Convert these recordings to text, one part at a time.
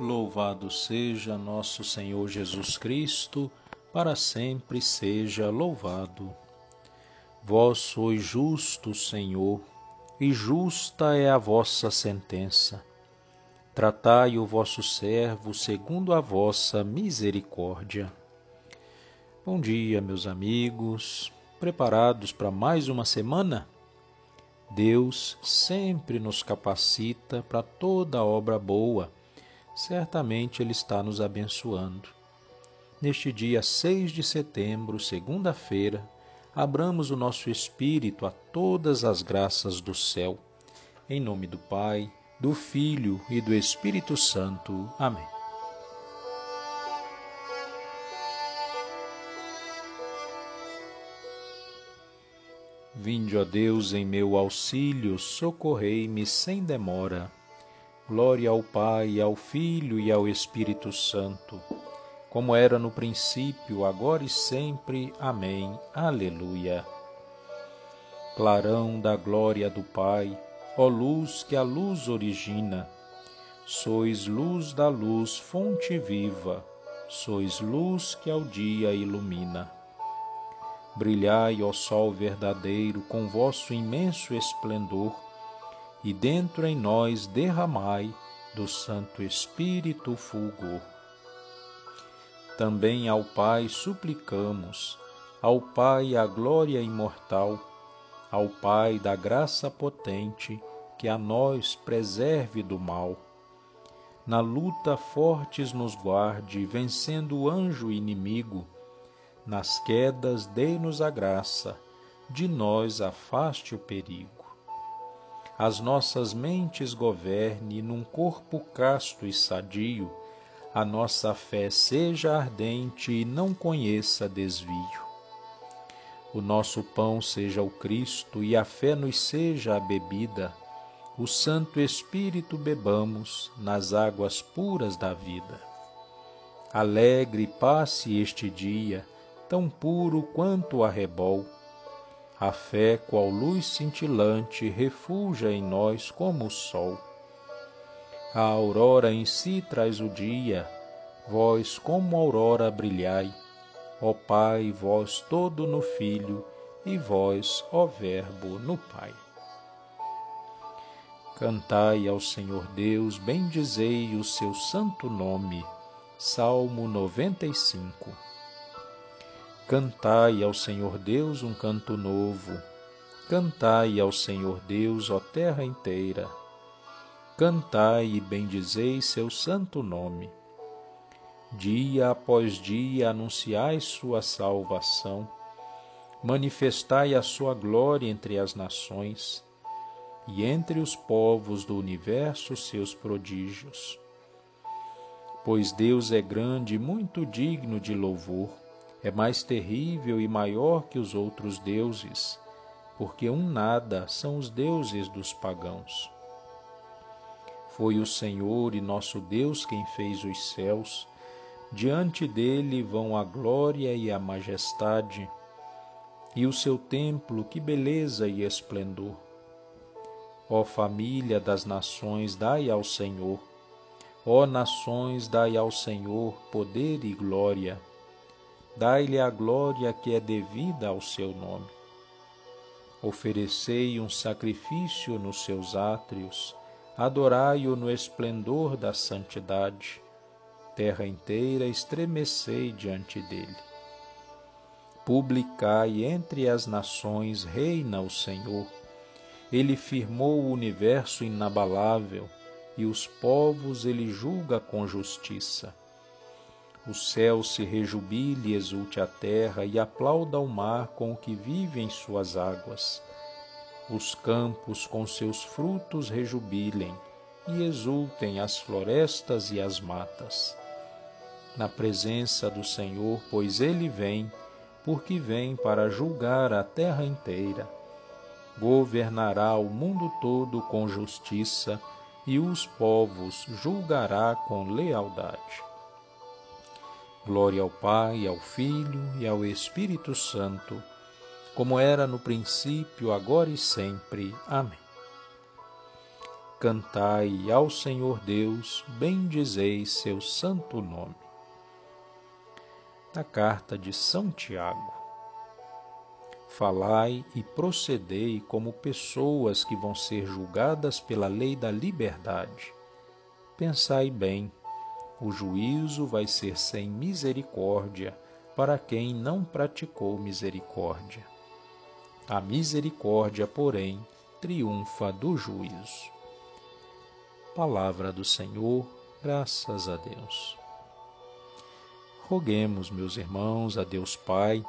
Louvado seja nosso Senhor Jesus Cristo, para sempre seja louvado. Vós sois justo, Senhor, e justa é a vossa sentença. Tratai o vosso servo segundo a vossa misericórdia. Bom dia, meus amigos, preparados para mais uma semana? Deus sempre nos capacita para toda obra boa certamente Ele está nos abençoando. Neste dia 6 de setembro, segunda-feira, abramos o nosso espírito a todas as graças do céu. Em nome do Pai, do Filho e do Espírito Santo. Amém. Vinde, ó Deus, em meu auxílio, socorrei-me sem demora. Glória ao Pai, ao Filho e ao Espírito Santo, como era no princípio, agora e sempre. Amém. Aleluia. Clarão da glória do Pai, ó luz que a luz origina, sois luz da luz, fonte viva, sois luz que ao dia ilumina. Brilhai, ó Sol verdadeiro, com vosso imenso esplendor, e dentro em nós derramai do Santo Espírito fulgor. Também ao Pai suplicamos, ao Pai a glória imortal, ao Pai da graça potente, que a nós preserve do mal. Na luta fortes nos guarde, vencendo o anjo inimigo, nas quedas dê-nos a graça, de nós afaste o perigo as nossas mentes governe num corpo casto e sadio, a nossa fé seja ardente e não conheça desvio. O nosso pão seja o Cristo e a fé nos seja a bebida, o Santo Espírito bebamos nas águas puras da vida. Alegre passe este dia, tão puro quanto o arrebol, a fé, qual luz cintilante, refulja em nós como o sol. A aurora em si traz o dia, vós como aurora brilhai. Ó Pai, vós todo no Filho, e vós, ó Verbo, no Pai. Cantai ao Senhor Deus, bendizei o seu santo nome. Salmo 95 Cantai ao Senhor Deus um canto novo. Cantai ao Senhor Deus, ó terra inteira. Cantai e bendizei seu santo nome. Dia após dia anunciai sua salvação. Manifestai a sua glória entre as nações e entre os povos do universo seus prodígios. Pois Deus é grande e muito digno de louvor é mais terrível e maior que os outros deuses, porque um nada são os deuses dos pagãos. Foi o Senhor e nosso Deus quem fez os céus, diante dele vão a glória e a majestade, e o seu templo, que beleza e esplendor. Ó família das nações, dai ao Senhor, ó nações, dai ao Senhor poder e glória dai-lhe a glória que é devida ao seu nome. Oferecei um sacrifício nos seus átrios, adorai-o no esplendor da santidade. Terra inteira estremecei diante dele. Publicai entre as nações, reina o Senhor. Ele firmou o universo inabalável, e os povos ele julga com justiça o céu se rejubile exulte a terra, e aplauda o mar com o que vive em suas águas. Os campos com seus frutos rejubilem, e exultem as florestas e as matas. Na presença do Senhor, pois ele vem, porque vem para julgar a terra inteira. Governará o mundo todo com justiça, e os povos julgará com lealdade. Glória ao Pai, ao Filho e ao Espírito Santo, como era no princípio, agora e sempre. Amém. Cantai ao Senhor Deus, bendizeis seu santo nome. Da carta de São Tiago. Falai e procedei como pessoas que vão ser julgadas pela lei da liberdade. Pensai bem, o juízo vai ser sem misericórdia para quem não praticou misericórdia. A misericórdia, porém, triunfa do juízo. Palavra do Senhor, graças a Deus. Roguemos, meus irmãos, a Deus Pai,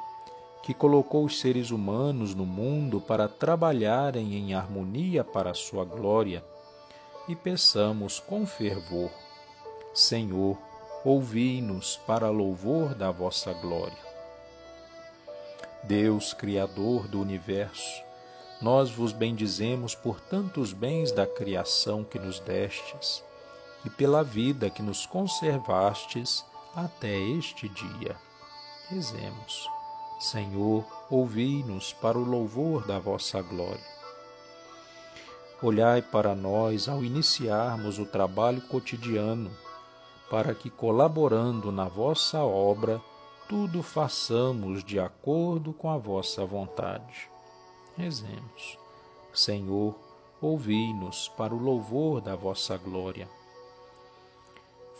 que colocou os seres humanos no mundo para trabalharem em harmonia para a sua glória, e peçamos com fervor: Senhor, ouvi-nos para louvor da vossa glória. Deus, Criador do universo, nós vos bendizemos por tantos bens da criação que nos destes e pela vida que nos conservastes até este dia. Rezemos. Senhor, ouvi-nos para o louvor da vossa glória. Olhai para nós ao iniciarmos o trabalho cotidiano, para que, colaborando na vossa obra, tudo façamos de acordo com a vossa vontade Rezemos. Senhor, ouvi-nos para o louvor da vossa glória.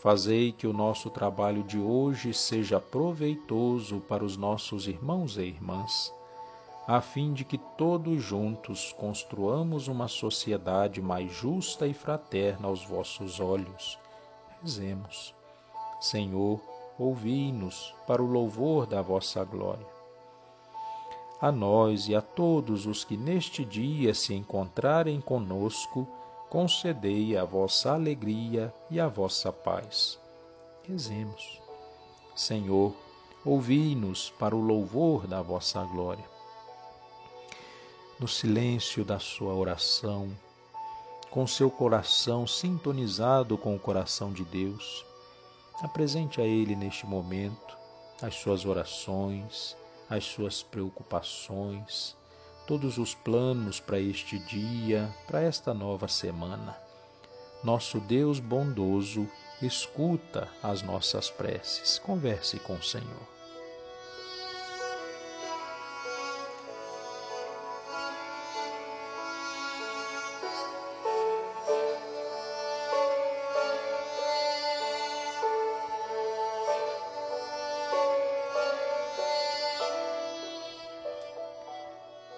Fazei que o nosso trabalho de hoje seja proveitoso para os nossos irmãos e irmãs, a fim de que todos juntos construamos uma sociedade mais justa e fraterna aos vossos olhos. Rezemos. Senhor, ouvi-nos para o louvor da vossa glória a nós e a todos os que neste dia se encontrarem conosco, concedei a vossa alegria e a vossa paz. Rezemos. Senhor, ouvi-nos para o louvor da vossa glória. No silêncio da sua oração, com seu coração sintonizado com o coração de Deus, apresente a Ele neste momento as suas orações, as suas preocupações, todos os planos para este dia, para esta nova semana. Nosso Deus bondoso escuta as nossas preces. Converse com o Senhor.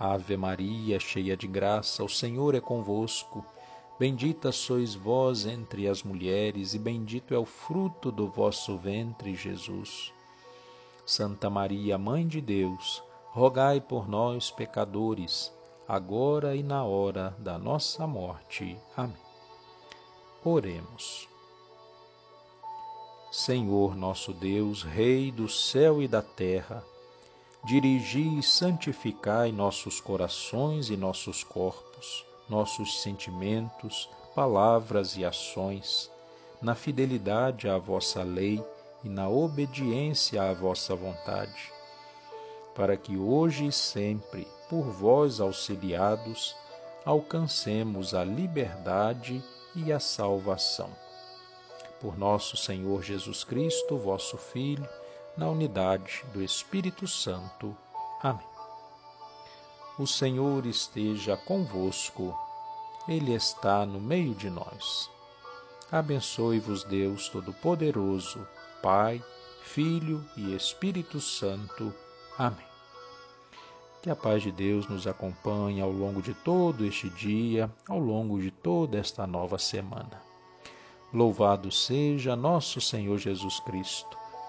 Ave Maria, cheia de graça, o Senhor é convosco. Bendita sois vós entre as mulheres, e bendito é o fruto do vosso ventre, Jesus. Santa Maria, Mãe de Deus, rogai por nós, pecadores, agora e na hora da nossa morte. Amém. Oremos. Senhor nosso Deus, Rei do céu e da terra, dirigi e santificai nossos corações e nossos corpos, nossos sentimentos, palavras e ações, na fidelidade à vossa lei e na obediência à vossa vontade, para que hoje e sempre, por vós auxiliados, alcancemos a liberdade e a salvação. Por nosso Senhor Jesus Cristo, vosso Filho, na unidade do Espírito Santo. Amém. O Senhor esteja convosco, Ele está no meio de nós. Abençoe-vos, Deus Todo-Poderoso, Pai, Filho e Espírito Santo. Amém. Que a paz de Deus nos acompanhe ao longo de todo este dia, ao longo de toda esta nova semana. Louvado seja nosso Senhor Jesus Cristo